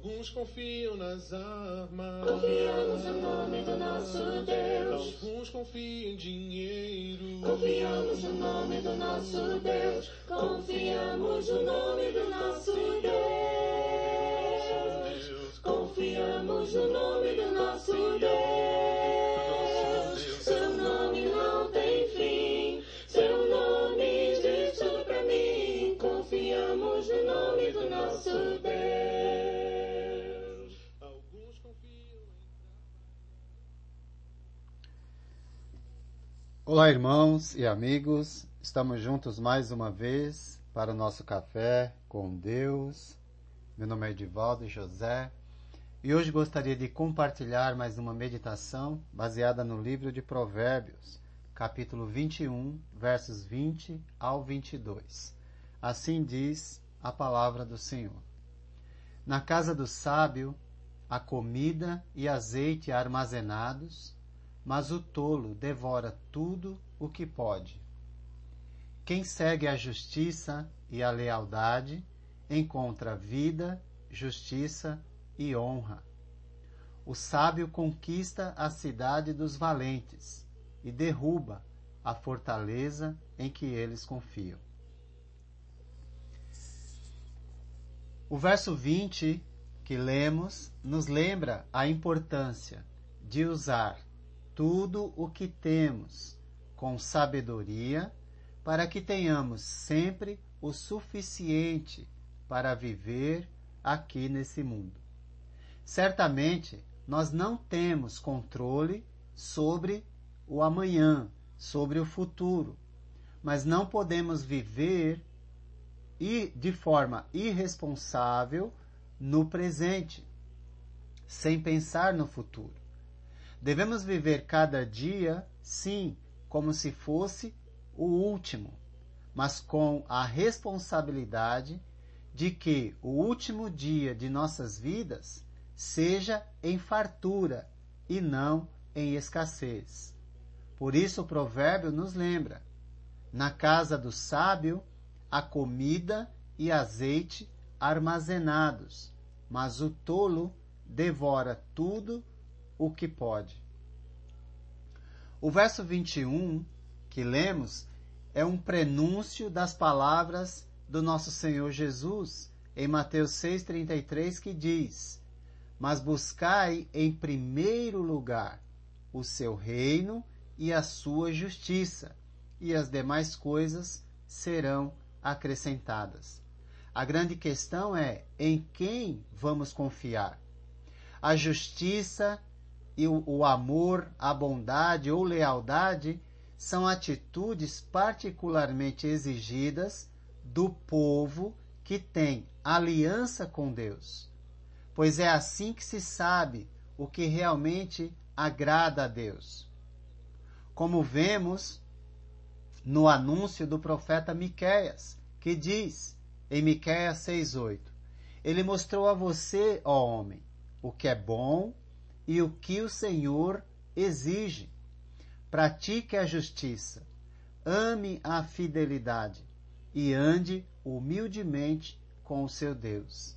Alguns confiam nas armas. Confiamos no nome do nosso Deus. Alguns confiam em dinheiro. Confiamos no nome do nosso Deus. Confiamos no nome do nosso Deus. Confiamos no nome do nosso Deus. Olá, irmãos e amigos. Estamos juntos mais uma vez para o nosso café com Deus. Meu nome é Edivaldo José e hoje gostaria de compartilhar mais uma meditação baseada no livro de Provérbios, capítulo 21, versos 20 ao 22. Assim diz a palavra do Senhor. Na casa do sábio há comida e azeite armazenados, mas o tolo devora tudo o que pode. Quem segue a justiça e a lealdade encontra vida, justiça e honra. O sábio conquista a cidade dos valentes e derruba a fortaleza em que eles confiam. O verso 20 que lemos nos lembra a importância de usar tudo o que temos com sabedoria para que tenhamos sempre o suficiente para viver aqui nesse mundo. Certamente nós não temos controle sobre o amanhã, sobre o futuro, mas não podemos viver e de forma irresponsável no presente, sem pensar no futuro. Devemos viver cada dia, sim, como se fosse o último, mas com a responsabilidade de que o último dia de nossas vidas seja em fartura e não em escassez. Por isso o provérbio nos lembra: na casa do sábio há comida e azeite armazenados, mas o tolo devora tudo o que pode. O verso 21 que lemos é um prenúncio das palavras do nosso Senhor Jesus em Mateus 6,33 que diz: Mas buscai em primeiro lugar o seu reino e a sua justiça, e as demais coisas serão acrescentadas. A grande questão é em quem vamos confiar. A justiça e o, o amor, a bondade ou lealdade são atitudes particularmente exigidas do povo que tem aliança com Deus. Pois é assim que se sabe o que realmente agrada a Deus. Como vemos no anúncio do profeta Miqueias, que diz em Miqueias 6:8: Ele mostrou a você, ó homem, o que é bom e o que o Senhor exige. Pratique a justiça, ame a fidelidade e ande humildemente com o seu Deus.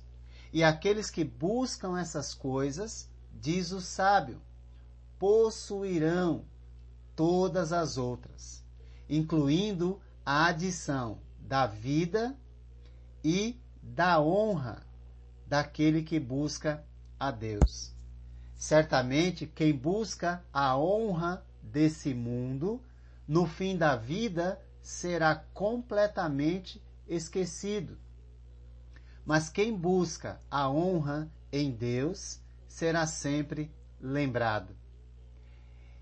E aqueles que buscam essas coisas, diz o sábio, possuirão todas as outras, incluindo a adição da vida e da honra daquele que busca a Deus. Certamente, quem busca a honra desse mundo, no fim da vida, será completamente esquecido. Mas quem busca a honra em Deus será sempre lembrado.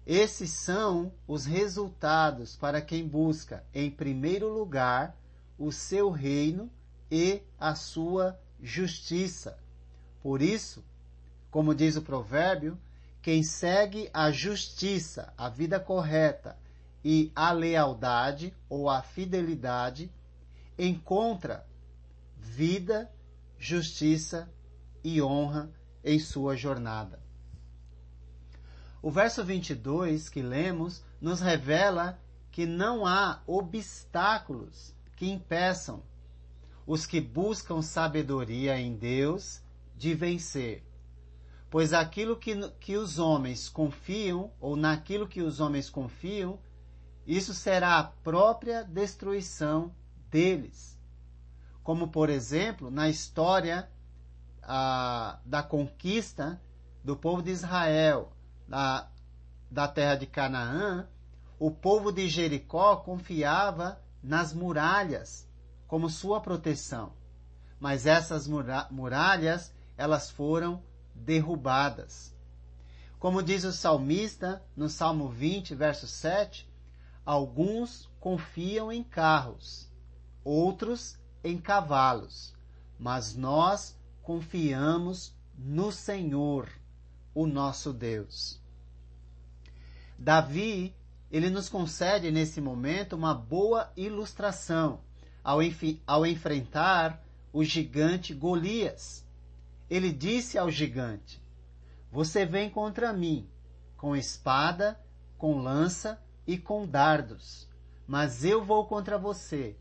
Esses são os resultados para quem busca, em primeiro lugar, o seu reino e a sua justiça. Por isso, como diz o provérbio, quem segue a justiça, a vida correta e a lealdade ou a fidelidade, encontra vida, justiça e honra em sua jornada. O verso 22 que lemos nos revela que não há obstáculos que impeçam os que buscam sabedoria em Deus de vencer. Pois aquilo que, que os homens confiam, ou naquilo que os homens confiam, isso será a própria destruição deles. Como, por exemplo, na história a, da conquista do povo de Israel da, da terra de Canaã, o povo de Jericó confiava nas muralhas como sua proteção. Mas essas muralhas, elas foram derrubadas. Como diz o salmista no Salmo 20, verso 7, alguns confiam em carros, outros em cavalos, mas nós confiamos no Senhor, o nosso Deus. Davi, ele nos concede nesse momento uma boa ilustração ao, ao enfrentar o gigante Golias. Ele disse ao gigante: Você vem contra mim com espada, com lança e com dardos, mas eu vou contra você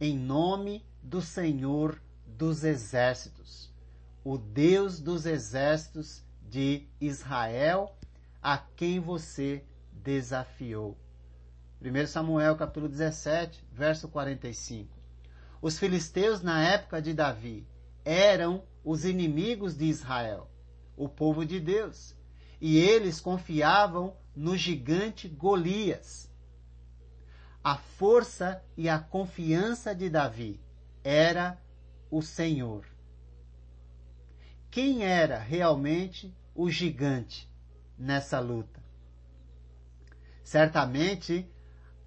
em nome do Senhor dos Exércitos, o Deus dos Exércitos de Israel, a quem você desafiou. 1 Samuel capítulo 17, verso 45. Os filisteus, na época de Davi, eram os inimigos de Israel, o povo de Deus, e eles confiavam no gigante Golias. A força e a confiança de Davi era o Senhor. Quem era realmente o gigante nessa luta? Certamente,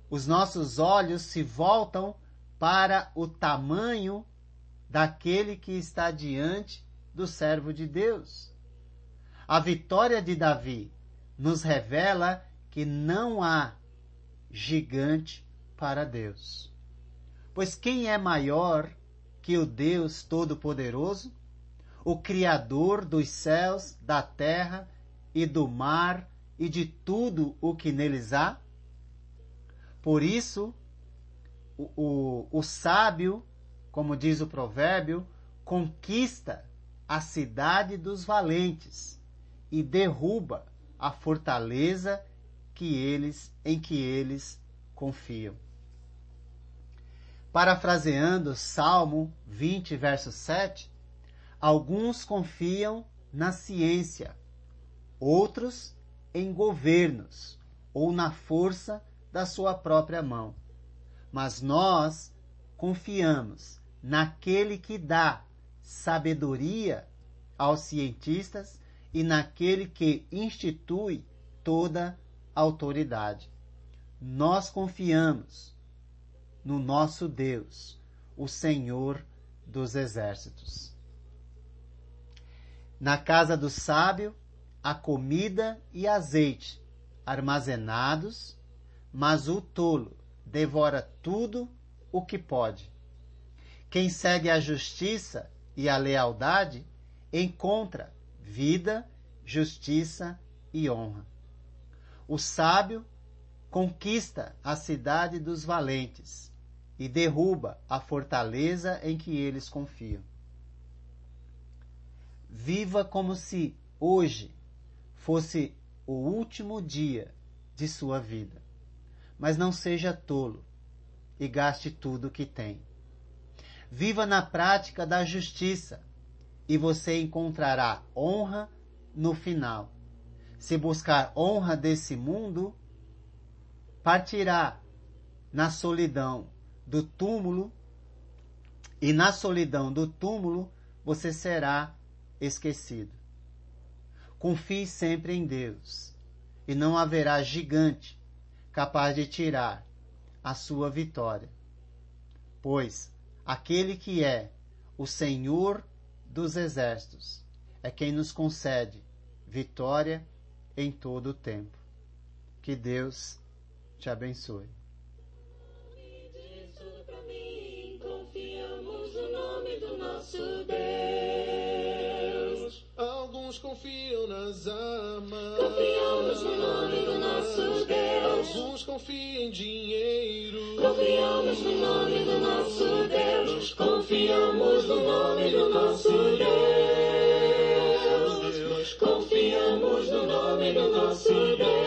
os nossos olhos se voltam para o tamanho daquele que está diante do servo de Deus. A vitória de Davi nos revela que não há gigante para Deus. Pois quem é maior que o Deus Todo-Poderoso, o Criador dos céus, da terra e do mar e de tudo o que neles há? Por isso, o, o, o sábio, como diz o provérbio, conquista a cidade dos valentes e derruba a fortaleza que eles em que eles confiam. Parafraseando Salmo 20, verso 7, alguns confiam na ciência, outros em governos ou na força da sua própria mão mas nós confiamos naquele que dá sabedoria aos cientistas e naquele que institui toda autoridade. Nós confiamos no nosso Deus, o Senhor dos exércitos. Na casa do sábio, há comida e azeite armazenados, mas o tolo devora tudo o que pode. Quem segue a justiça e a lealdade encontra vida, justiça e honra. O sábio conquista a cidade dos valentes e derruba a fortaleza em que eles confiam. Viva como se hoje fosse o último dia de sua vida mas não seja tolo e gaste tudo o que tem. Viva na prática da justiça e você encontrará honra no final. Se buscar honra desse mundo, partirá na solidão do túmulo e na solidão do túmulo você será esquecido. Confie sempre em Deus e não haverá gigante capaz de tirar a sua vitória. Pois aquele que é o Senhor dos exércitos é quem nos concede vitória em todo o tempo. Que Deus te abençoe. Confiamos no nome do nosso Deus. Deus, confiam nas armas. Confiamos no nome do nosso Deus. Alguns confiam em dinheiro. Confiamos no nome do nosso Deus. Confiamos no nome do nosso Deus. Confiamos no nome do nosso Deus.